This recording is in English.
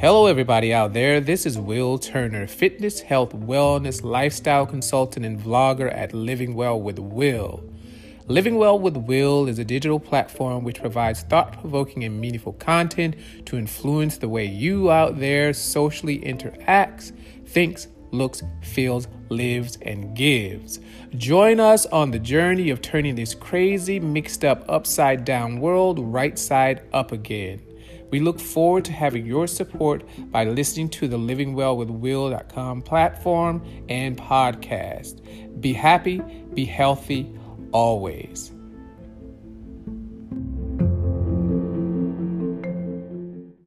Hello, everybody out there. This is Wil Turner, fitness, health, wellness, lifestyle consultant, and vlogger at Living Well with Wil. Living Well with Wil is a digital platform which provides thought provoking and meaningful content to influence the way you out there socially interacts, thinks, looks, feels, lives, and gives. Join us on the journey of turning this crazy, mixed up, upside down world right side up again. We look forward to having your support by listening to the livingwellwithwil.com platform and podcast. Be happy, be healthy, always.